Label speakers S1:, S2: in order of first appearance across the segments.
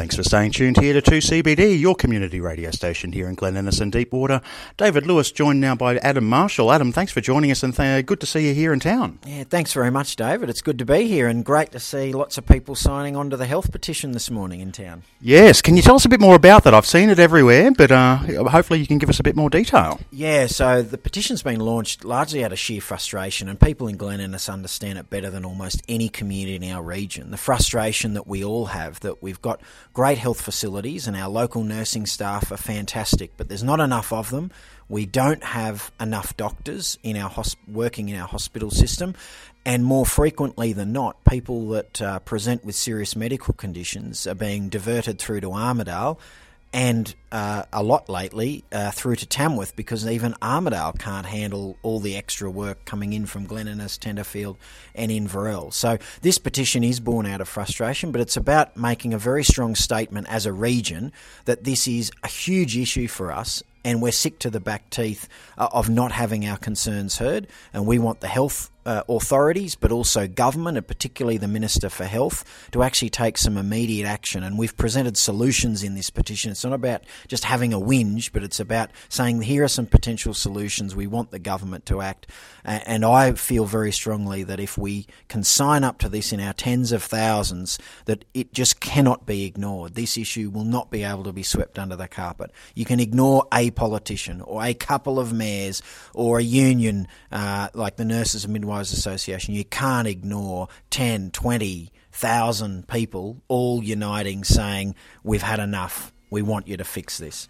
S1: Thanks for staying tuned here to 2CBD, your community radio station here in Glen Innes and Deepwater. David Lewis joined now by Adam Marshall. Adam, thanks for joining us and th- good to see you here in town.
S2: Yeah, thanks very much, David. It's good to be here and great to see lots of people signing on to the health petition this morning in town.
S1: Yes, can you tell us a bit more about that? I've seen it everywhere, but uh, hopefully you can give us a bit more detail.
S2: Yeah, so the petition's been launched largely out of sheer frustration, and people in Glen Innes understand it better than almost any community in our region. The frustration that we all have that we've got great health facilities and our local nursing staff are fantastic, but there's not enough of them. We don't have enough doctors in our hosp- working in our hospital system, and more frequently than not, people that uh, present with serious medical conditions are being diverted through to Armidale and uh, a lot lately uh, through to Tamworth because even Armidale can't handle all the extra work coming in from Glen Innes, Tenterfield, and Inverell. So this petition is born out of frustration, but it's about making a very strong statement as a region that this is a huge issue for us and we're sick to the back teeth uh, of not having our concerns heard. And we want the health uh, authorities, but also government, and particularly the Minister for Health, to actually take some immediate action. And we've presented solutions in this petition. It's not about just having a whinge, but it's about saying here are some potential solutions. We want the government to act. And I feel very strongly that if we can sign up to this in our tens of thousands, that it just cannot be ignored. This issue will not be able to be swept under the carpet. You can ignore a politician or a couple of mayors or a union uh, like the Nurses and Midwives Association. You can't ignore 10, 20,000 people all uniting saying, We've had enough. We want you to fix this.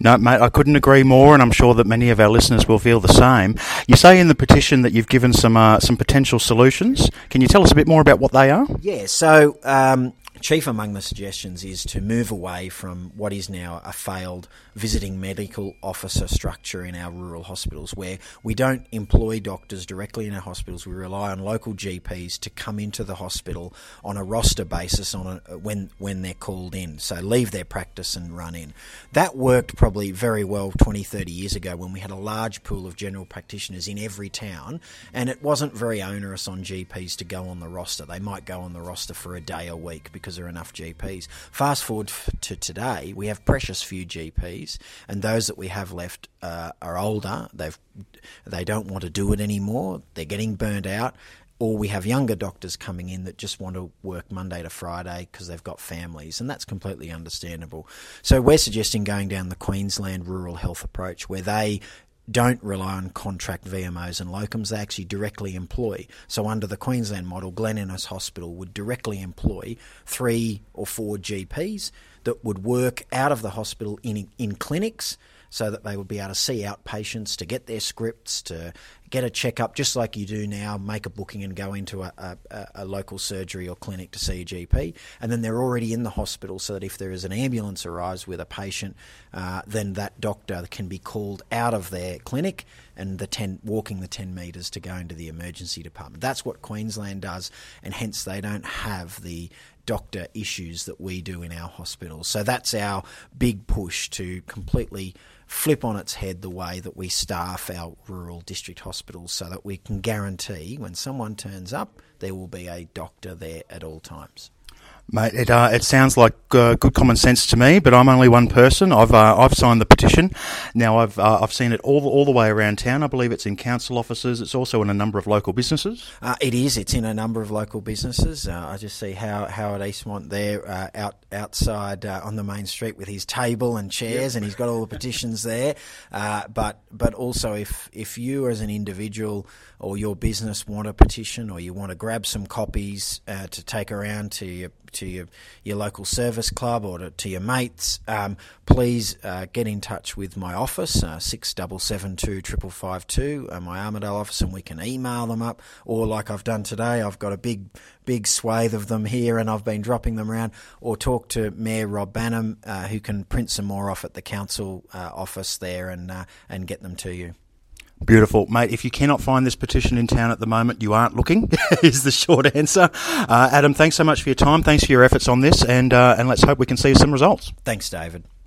S1: No, mate, I couldn't agree more, and I'm sure that many of our listeners will feel the same. You say in the petition that you've given some uh, some potential solutions. Can you tell us a bit more about what they are?
S2: Yeah, so um, Chief among the suggestions is to move away from what is now a failed visiting medical officer structure in our rural hospitals, where we don't employ doctors directly in our hospitals. We rely on local GPs to come into the hospital on a roster basis on a, when when they're called in. So leave their practice and run in. That worked probably very well 20, 30 years ago when we had a large pool of general practitioners in every town, and it wasn't very onerous on GPs to go on the roster. They might go on the roster for a day a week because because there are enough GPs. Fast forward to today, we have precious few GPs, and those that we have left uh, are older. They've they don't want to do it anymore. They're getting burned out. Or we have younger doctors coming in that just want to work Monday to Friday because they've got families, and that's completely understandable. So we're suggesting going down the Queensland rural health approach, where they don't rely on contract VMOs and locums, they actually directly employ. So, under the Queensland model, Glen Innes Hospital would directly employ three or four GPs that would work out of the hospital in, in clinics so that they would be able to see out patients, to get their scripts, to get a checkup, just like you do now, make a booking and go into a, a, a, local surgery or clinic to see a GP. And then they're already in the hospital so that if there is an ambulance arrives with a patient, uh, then that doctor can be called out of their clinic and the 10, walking the 10 metres to go into the emergency department. That's what Queensland does, and hence they don't have the doctor issues that we do in our hospitals. So that's our big push to completely flip on its head the way that we staff our rural district hospitals so that we can guarantee when someone turns up, there will be a doctor there at all times.
S1: Mate, it uh, it sounds like uh, good common sense to me, but I'm only one person. I've uh, I've signed the petition. Now I've uh, I've seen it all all the way around town. I believe it's in council offices. It's also in a number of local businesses.
S2: Uh, it is. It's in a number of local businesses. Uh, I just see how Howard Eastmont there out outside on the main street with his table and chairs, yep. and he's got all the petitions there. but but also if if you as an individual or your business want a petition, or you want to grab some copies to take around to your to your, your local service club or to, to your mates, um, please uh, get in touch with my office, uh, 6772 uh, my Armidale office, and we can email them up. Or, like I've done today, I've got a big, big swathe of them here and I've been dropping them around. Or talk to Mayor Rob Banham, uh, who can print some more off at the council office there and, and get them to you.
S1: Beautiful, mate. If you cannot find this petition in town at the moment, you aren't looking. is the short answer. Uh, Adam, thanks so much for your time. Thanks for your efforts on this, and uh, and let's hope we can see some results.
S2: Thanks, David.